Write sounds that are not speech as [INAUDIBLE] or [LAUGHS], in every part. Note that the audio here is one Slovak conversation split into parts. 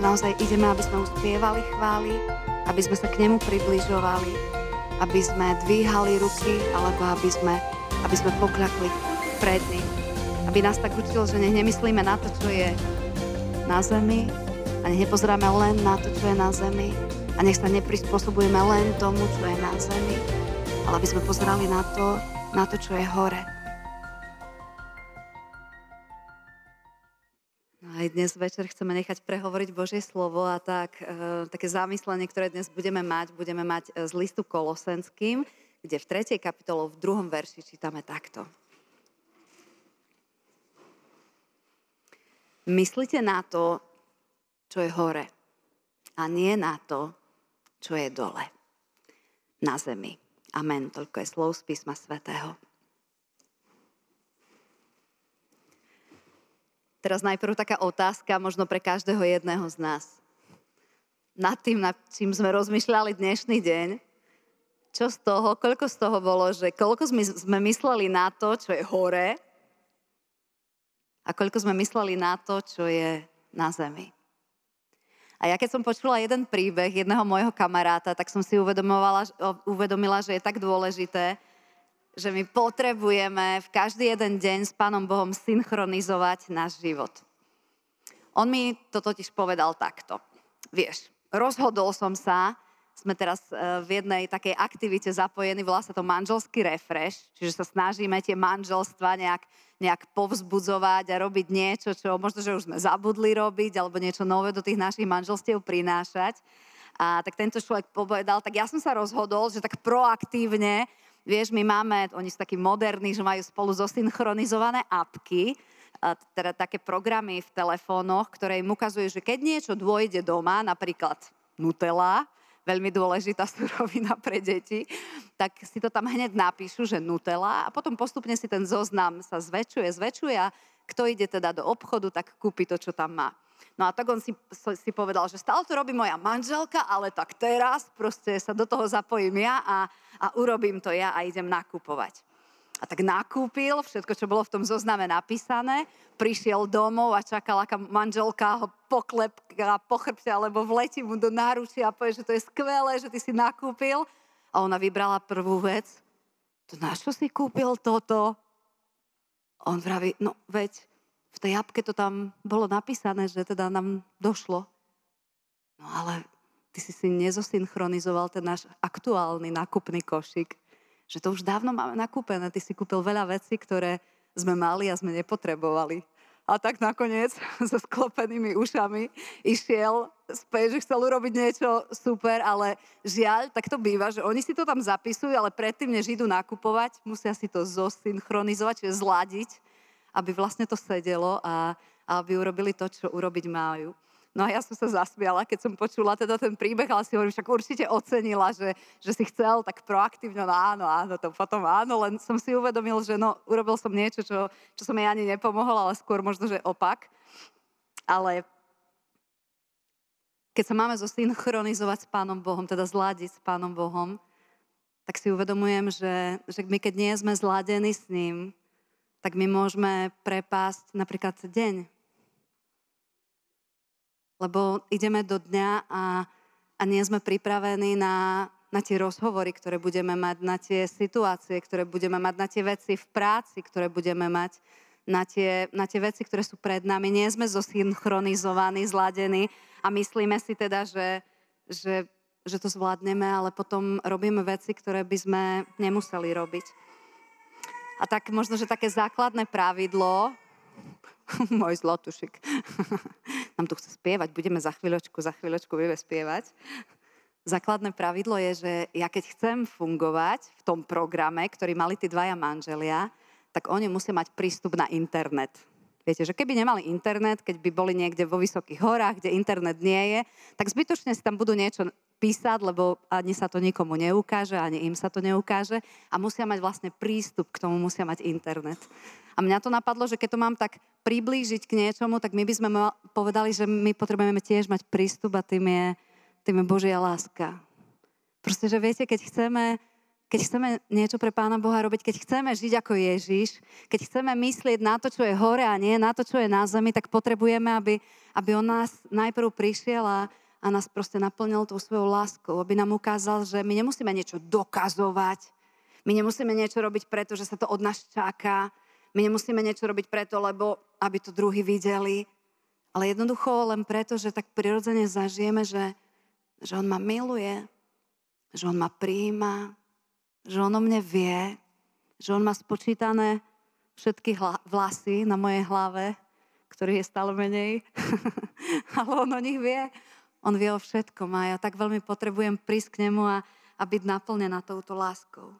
naozaj ideme, aby sme uspievali chváli, aby sme sa k nemu približovali, aby sme dvíhali ruky, alebo aby sme, aby sme pokľakli pred ním. Aby nás tak učil, že nech nemyslíme na to, čo je na zemi a nech nepozeráme len na to, čo je na zemi a nech sa neprispôsobujeme len tomu, čo je na zemi, ale aby sme pozerali na to, na to, čo je hore. Dnes večer chceme nechať prehovoriť Božie slovo a tak, e, také zamyslenie, ktoré dnes budeme mať, budeme mať e, z listu Kolosenským, kde v 3. kapitolu v 2. verši čítame takto. Myslite na to, čo je hore a nie na to, čo je dole, na zemi. Amen. Toľko je slov z písma svätého. Teraz najprv taká otázka, možno pre každého jedného z nás. Nad tým, nad čím sme rozmýšľali dnešný deň, čo z toho, koľko z toho bolo, že koľko sme, mysleli na to, čo je hore a koľko sme mysleli na to, čo je na zemi. A ja keď som počula jeden príbeh jedného môjho kamaráta, tak som si uvedomovala, uvedomila, že je tak dôležité, že my potrebujeme v každý jeden deň s Pánom Bohom synchronizovať náš život. On mi to totiž povedal takto. Vieš, rozhodol som sa, sme teraz e, v jednej takej aktivite zapojení, volá sa to manželský refresh, čiže sa snažíme tie manželstva nejak nejak povzbudzovať a robiť niečo, čo možno, že už sme zabudli robiť, alebo niečo nové do tých našich manželstiev prinášať. A tak tento človek povedal, tak ja som sa rozhodol, že tak proaktívne, vieš, my máme, oni sú takí moderní, že majú spolu zosynchronizované apky, teda také programy v telefónoch, ktoré im ukazujú, že keď niečo dôjde doma, napríklad Nutella, veľmi dôležitá [LAUGHS] surovina pre deti, tak si to tam hneď napíšu, že Nutella a potom postupne si ten zoznam sa zväčšuje, zväčšuje a kto ide teda do obchodu, tak kúpi to, čo tam má. No a tak on si, si povedal, že stále to robí moja manželka, ale tak teraz proste sa do toho zapojím ja a, a urobím to ja a idem nakupovať. A tak nakúpil všetko, čo bolo v tom zozname napísané, prišiel domov a čakala, aká manželka ho poklepka po chrbte alebo vletí mu do náručia a povie, že to je skvelé, že ty si nakúpil. A ona vybrala prvú vec. To na čo si kúpil toto? On vraví, no veď v tej apke to tam bolo napísané, že teda nám došlo. No ale ty si si nezosynchronizoval ten náš aktuálny nákupný košík že to už dávno máme nakúpené. Ty si kúpil veľa vecí, ktoré sme mali a sme nepotrebovali. A tak nakoniec [LAUGHS] so sklopenými ušami išiel späť, že chcel urobiť niečo super, ale žiaľ, tak to býva, že oni si to tam zapisujú, ale predtým, než idú nakupovať, musia si to zosynchronizovať, čiže zladiť, aby vlastne to sedelo a, a aby urobili to, čo urobiť majú. No a ja som sa zasmiala, keď som počula teda ten príbeh, ale si hovorím, však určite ocenila, že, že si chcel tak proaktívne, no áno, áno, to potom áno, len som si uvedomil, že no, urobil som niečo, čo, čo som jej ani nepomohol, ale skôr možno, že opak. Ale keď sa máme zosynchronizovať s Pánom Bohom, teda zladiť s Pánom Bohom, tak si uvedomujem, že, že my keď nie sme zladení s ním, tak my môžeme prepásť napríklad deň, lebo ideme do dňa a, a nie sme pripravení na, na tie rozhovory, ktoré budeme mať, na tie situácie, ktoré budeme mať, na tie veci v práci, ktoré budeme mať, na tie, na tie veci, ktoré sú pred nami. Nie sme zosynchronizovaní, zladení a myslíme si teda, že, že, že to zvládneme, ale potom robíme veci, ktoré by sme nemuseli robiť. A tak možno, že také základné pravidlo, [LAUGHS] Môj zlotušik. [LAUGHS] Nám tu chce spievať, budeme za chvíľočku, za chvíľočku budeme spievať. Základné pravidlo je, že ja keď chcem fungovať v tom programe, ktorý mali tí dvaja manželia, tak oni musia mať prístup na internet. Viete, že keby nemali internet, keď by boli niekde vo vysokých horách, kde internet nie je, tak zbytočne si tam budú niečo písať, lebo ani sa to nikomu neukáže, ani im sa to neukáže a musia mať vlastne prístup k tomu, musia mať internet. A mňa to napadlo, že keď to mám tak priblížiť k niečomu, tak my by sme povedali, že my potrebujeme tiež mať prístup a tým je, tým je Božia láska. Proste, že viete, keď chceme keď chceme niečo pre Pána Boha robiť, keď chceme žiť ako Ježiš, keď chceme myslieť na to, čo je hore a nie na to, čo je na zemi, tak potrebujeme, aby, aby On nás najprv prišiel a, a nás proste naplnil tou svojou láskou, aby nám ukázal, že my nemusíme niečo dokazovať, my nemusíme niečo robiť preto, že sa to od nás čaká, my nemusíme niečo robiť preto, lebo aby to druhý videli, ale jednoducho len preto, že tak prirodzene zažijeme, že, že On ma miluje, že On ma príjima, že on o mne vie, že on má spočítané všetky hla- vlasy na mojej hlave, ktorých je stále menej, [LAUGHS] ale on o nich vie. On vie o všetkom a ja tak veľmi potrebujem prísť k nemu a, a byť naplnená touto láskou.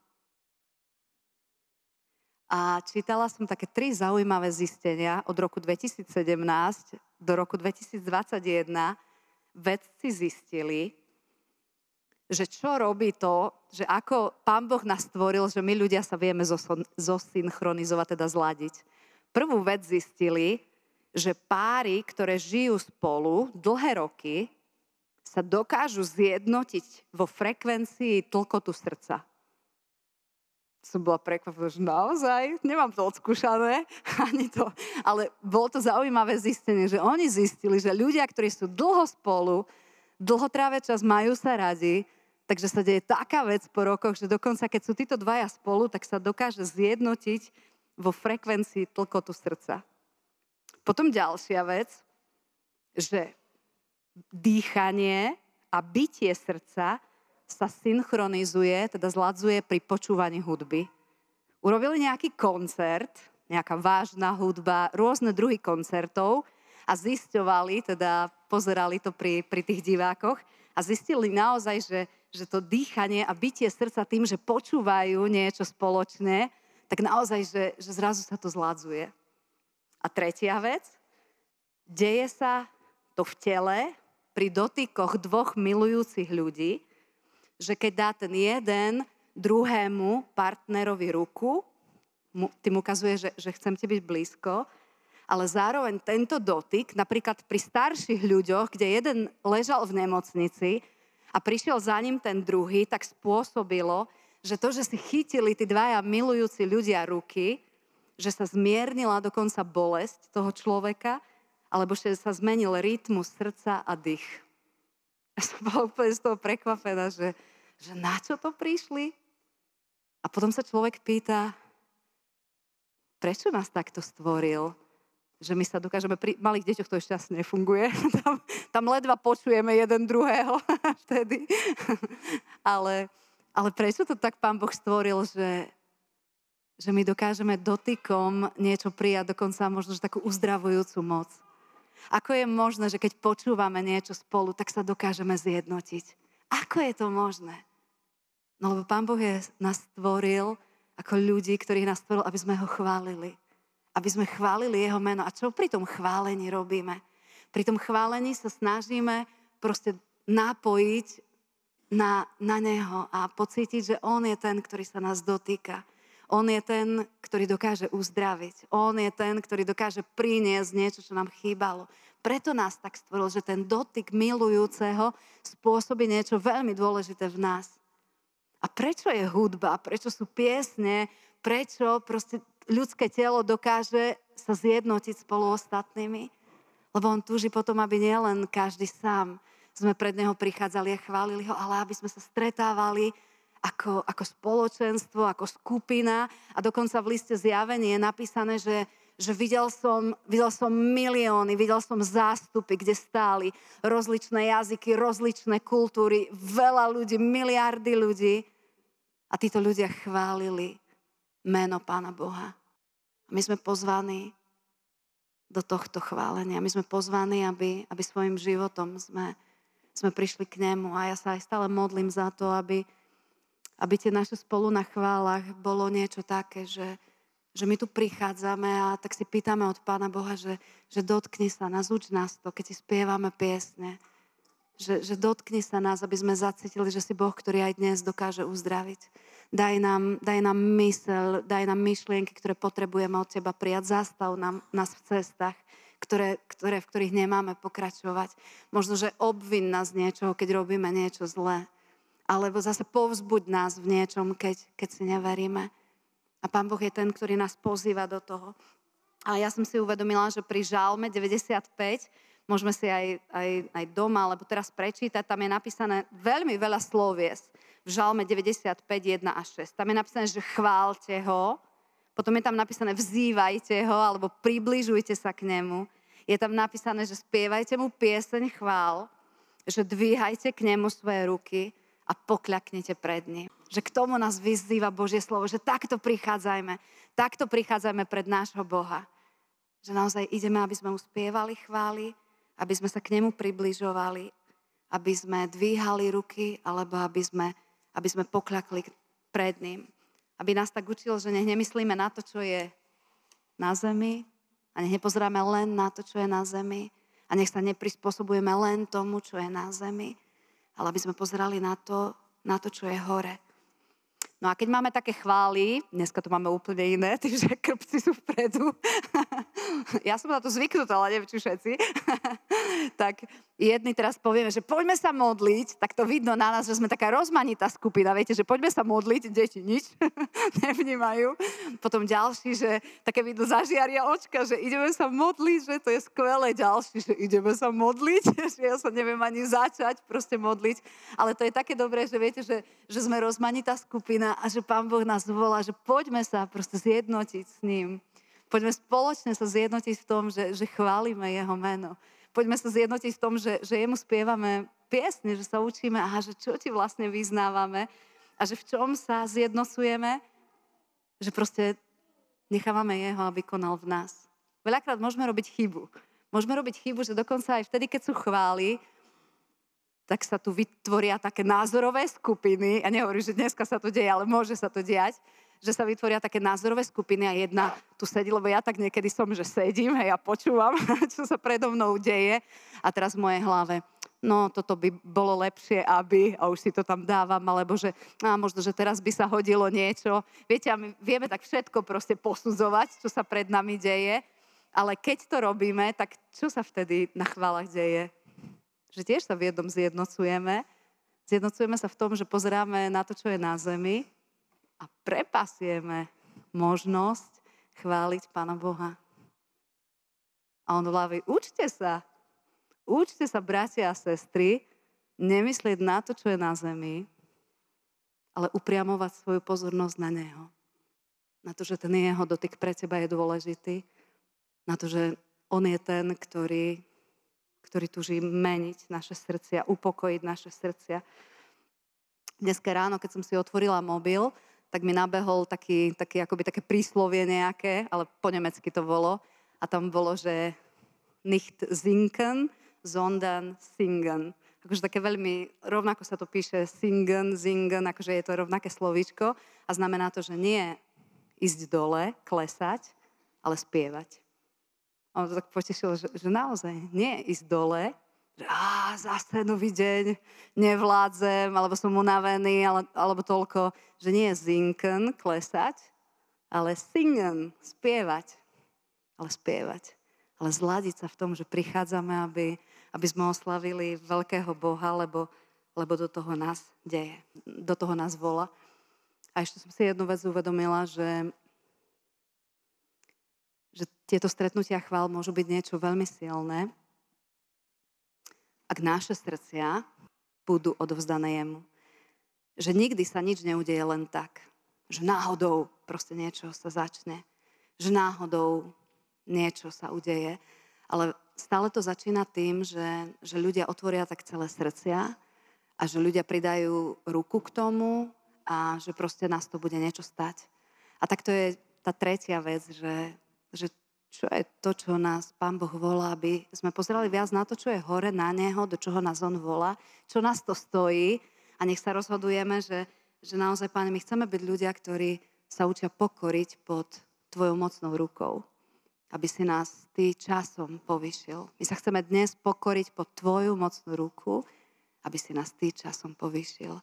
A čítala som také tri zaujímavé zistenia od roku 2017 do roku 2021. Vedci zistili, že čo robí to, že ako Pán Boh nás stvoril, že my ľudia sa vieme zosynchronizovať, teda zladiť. Prvú vec zistili, že páry, ktoré žijú spolu dlhé roky, sa dokážu zjednotiť vo frekvencii tlkotu srdca. Som bola prekvapená, že naozaj, nemám to odskúšané, [LAUGHS] ani to, ale bolo to zaujímavé zistenie, že oni zistili, že ľudia, ktorí sú dlho spolu, dlho trávia čas, majú sa radi, Takže sa deje taká vec po rokoch, že dokonca keď sú títo dvaja spolu, tak sa dokáže zjednotiť vo frekvencii tlkotu srdca. Potom ďalšia vec, že dýchanie a bytie srdca sa synchronizuje, teda zladzuje pri počúvaní hudby. Urobili nejaký koncert, nejaká vážna hudba, rôzne druhy koncertov a zisťovali, teda pozerali to pri, pri tých divákoch a zistili naozaj, že že to dýchanie a bytie srdca tým, že počúvajú niečo spoločné, tak naozaj, že, že zrazu sa to zladzuje. A tretia vec, deje sa to v tele pri dotykoch dvoch milujúcich ľudí, že keď dá ten jeden druhému partnerovi ruku, mu, tým ukazuje, že, že chcem ti byť blízko, ale zároveň tento dotyk, napríklad pri starších ľuďoch, kde jeden ležal v nemocnici a prišiel za ním ten druhý, tak spôsobilo, že to, že si chytili tí dvaja milujúci ľudia ruky, že sa zmiernila dokonca bolesť toho človeka, alebo že sa zmenil rytmus srdca a dých. [LAUGHS] Ja som bola úplne z toho prekvapená, že, že na čo to prišli? A potom sa človek pýta, prečo nás takto stvoril? že my sa dokážeme, pri malých deťoch to ešte asi nefunguje, [LAUGHS] tam, tam ledva počujeme jeden druhého [LAUGHS] vtedy. ale, ale prečo to tak Pán Boh stvoril, že, že my dokážeme dotykom niečo prijať, dokonca možno že takú uzdravujúcu moc. Ako je možné, že keď počúvame niečo spolu, tak sa dokážeme zjednotiť? Ako je to možné? No lebo Pán Boh je, nás stvoril ako ľudí, ktorých nás stvoril, aby sme ho chválili aby sme chválili jeho meno. A čo pri tom chválení robíme? Pri tom chválení sa snažíme proste napojiť na, na neho a pocítiť, že on je ten, ktorý sa nás dotýka. On je ten, ktorý dokáže uzdraviť. On je ten, ktorý dokáže priniesť niečo, čo nám chýbalo. Preto nás tak stvoril, že ten dotyk milujúceho spôsobí niečo veľmi dôležité v nás. A prečo je hudba? Prečo sú piesne? Prečo proste ľudské telo dokáže sa zjednotiť spolu ostatnými. Lebo on túži potom, aby nielen každý sám sme pred neho prichádzali a chválili ho, ale aby sme sa stretávali ako, ako spoločenstvo, ako skupina. A dokonca v liste zjavenie je napísané, že, že videl, som, videl som milióny, videl som zástupy, kde stáli rozličné jazyky, rozličné kultúry, veľa ľudí, miliardy ľudí. A títo ľudia chválili meno Pána Boha. My sme pozvaní do tohto chválenia. My sme pozvaní, aby, aby svojim životom sme, sme prišli k nemu. A ja sa aj stále modlím za to, aby, aby tie naše spolu na chválach bolo niečo také, že, že my tu prichádzame a tak si pýtame od Pána Boha, že, že dotkni sa nás, uč nás to, keď si spievame piesne. Že, že dotkni sa nás, aby sme zacítili, že si Boh, ktorý aj dnes dokáže uzdraviť Daj nám, daj nám mysel, daj nám myšlienky, ktoré potrebujeme od Teba prijať. Zastav nám, nás v cestách, ktoré, ktoré, v ktorých nemáme pokračovať. Možno, že obvin nás niečoho, keď robíme niečo zlé. Alebo zase povzbuď nás v niečom, keď, keď si neveríme. A Pán Boh je ten, ktorý nás pozýva do toho. A ja som si uvedomila, že pri Žalme 95, môžeme si aj, aj, aj doma, alebo teraz prečítať, tam je napísané veľmi veľa slovies v Žalme 95, 1 a 6. Tam je napísané, že chválte ho, potom je tam napísané vzývajte ho, alebo približujte sa k nemu. Je tam napísané, že spievajte mu pieseň chvál, že dvíhajte k nemu svoje ruky a pokľaknete pred ním. Že k tomu nás vyzýva Božie slovo, že takto prichádzajme, takto prichádzajme pred nášho Boha. Že naozaj ideme, aby sme uspievali chvály, aby sme sa k nemu približovali, aby sme dvíhali ruky, alebo aby sme, aby sme pokľakli pred ním. Aby nás tak učil, že nech nemyslíme na to, čo je na zemi a nech nepozeráme len na to, čo je na zemi a nech sa neprispôsobujeme len tomu, čo je na zemi, ale aby sme pozerali na to, na to, čo je hore. No a keď máme také chvály, dneska to máme úplne iné, [LAUGHS] tým, že krpci sú vpredu. [LAUGHS] ja som na to zvyknutá, ale neviem, či všetci. [LAUGHS] tak jedni teraz povieme, že poďme sa modliť, tak to vidno na nás, že sme taká rozmanitá skupina. Viete, že poďme sa modliť, deti nič [LAUGHS] nevnímajú. Potom ďalší, že také vidno zažiaria očka, že ideme sa modliť, že to je skvelé. Ďalší, že ideme sa modliť, [LAUGHS] že ja sa neviem ani začať proste modliť. Ale to je také dobré, že viete, že, že sme rozmanitá skupina a že Pán Boh nás volá, že poďme sa proste zjednotiť s ním. Poďme spoločne sa zjednotiť v tom, že, že chválime Jeho meno poďme sa zjednotiť v tom, že, že jemu spievame piesne, že sa učíme, aha, že čo ti vlastne vyznávame a že v čom sa zjednocujeme, že proste nechávame jeho, aby konal v nás. Veľakrát môžeme robiť chybu. Môžeme robiť chybu, že dokonca aj vtedy, keď sú chvály, tak sa tu vytvoria také názorové skupiny. A nehovorím, že dneska sa to deje, ale môže sa to diať že sa vytvoria také názorové skupiny a jedna tu sedí, lebo ja tak niekedy som, že sedím hej, a počúvam, [LAUGHS] čo sa predo mnou deje a teraz v mojej hlave no toto by bolo lepšie, aby, a už si to tam dávam, alebo že a možno, že teraz by sa hodilo niečo. Viete, a my vieme tak všetko proste posudzovať, čo sa pred nami deje, ale keď to robíme, tak čo sa vtedy na chválach deje? Že tiež sa v jednom zjednocujeme. Zjednocujeme sa v tom, že pozeráme na to, čo je na zemi a prepasieme možnosť chváliť Pána Boha. A on hlaví, učte sa. Učte sa, bratia a sestry, nemyslieť na to, čo je na zemi, ale upriamovať svoju pozornosť na Neho. Na to, že ten Jeho dotyk pre teba je dôležitý. Na to, že On je ten, ktorý, ktorý tuží meniť naše srdcia, upokojiť naše srdcia. Dneska ráno, keď som si otvorila mobil, tak mi nabehol taký, taký akoby také príslovie nejaké, ale po nemecky to bolo. A tam bolo, že nicht sinken, sondern singen. Akože také veľmi, rovnako sa to píše singen, singen, akože je to rovnaké slovíčko a znamená to, že nie ísť dole, klesať, ale spievať. A on to tak potešilo, že, že naozaj nie ísť dole, že á, zase nový deň, nevládzem, alebo som unavený, ale, alebo toľko, že nie je zinken, klesať, ale singen, spievať. Ale spievať. Ale zladiť sa v tom, že prichádzame, aby, aby sme oslavili veľkého Boha, lebo, lebo do toho nás deje, do toho nás vola. A ešte som si jednu vec uvedomila, že, že tieto stretnutia chvál môžu byť niečo veľmi silné, ak naše srdcia budú odovzdané jemu. Že nikdy sa nič neudeje len tak. Že náhodou proste niečo sa začne. Že náhodou niečo sa udeje. Ale stále to začína tým, že, že ľudia otvoria tak celé srdcia a že ľudia pridajú ruku k tomu a že proste nás to bude niečo stať. A tak to je tá tretia vec, že, že čo je to, čo nás Pán Boh volá, aby sme pozerali viac na to, čo je hore na Neho, do čoho nás On volá, čo nás to stojí a nech sa rozhodujeme, že, že naozaj, Pane, my chceme byť ľudia, ktorí sa učia pokoriť pod Tvojou mocnou rukou, aby si nás Ty časom povyšil. My sa chceme dnes pokoriť pod Tvoju mocnú ruku, aby si nás Ty časom povyšil.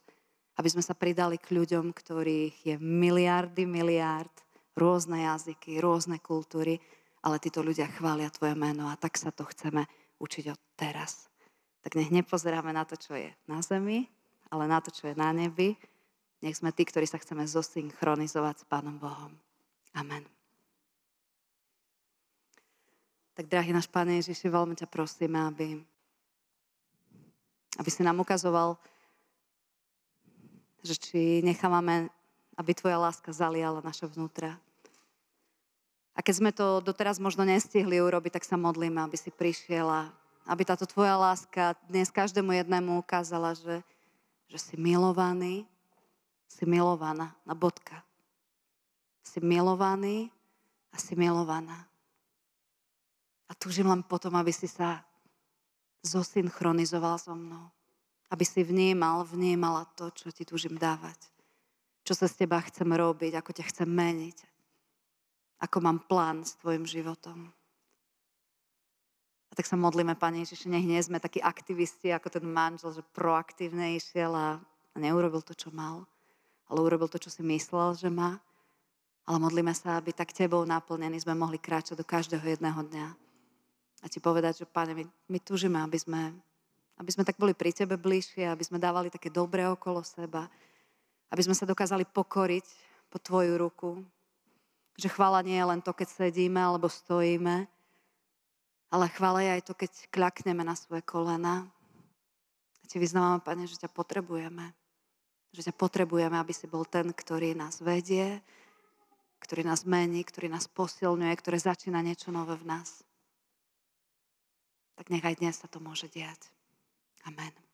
Aby sme sa pridali k ľuďom, ktorých je miliardy, miliard, rôzne jazyky, rôzne kultúry, ale títo ľudia chvália Tvoje meno a tak sa to chceme učiť od teraz. Tak nech nepozeráme na to, čo je na zemi, ale na to, čo je na nebi. Nech sme tí, ktorí sa chceme zosynchronizovať s Pánom Bohom. Amen. Tak, drahý náš Pane Ježiši, veľmi ťa prosíme, aby, aby si nám ukazoval, že či nechávame, aby Tvoja láska zaliala naše vnútra. A keď sme to doteraz možno nestihli urobiť, tak sa modlíme, aby si prišiel a aby táto Tvoja láska dnes každému jednému ukázala, že, že si milovaný, si milovaná na bodka. Si milovaný a si milovaná. A túžim len potom, aby si sa zosynchronizoval so mnou. Aby si vnímal, vnímala to, čo ti túžim dávať. Čo sa s teba chcem robiť, ako ťa chcem meniť. Ako mám plán s tvojim životom. A tak sa modlíme, Pane Ježiši, nech nie sme takí aktivisti, ako ten manžel, že proaktívne išiel a neurobil to, čo mal, ale urobil to, čo si myslel, že má. Ale modlíme sa, aby tak Tebou naplnení sme mohli kráčať do každého jedného dňa a ti povedať, že Pane, my, my túžime, aby sme, aby sme tak boli pri Tebe bližšie, aby sme dávali také dobré okolo seba, aby sme sa dokázali pokoriť po Tvoju ruku. Že chvála nie je len to, keď sedíme alebo stojíme, ale chvála je aj to, keď kľakneme na svoje kolena. A ti vyznávame, Pane, že ťa potrebujeme. Že ťa potrebujeme, aby si bol ten, ktorý nás vedie, ktorý nás mení, ktorý nás posilňuje, ktorý začína niečo nové v nás tak nech aj dnes sa to môže diať. Amen.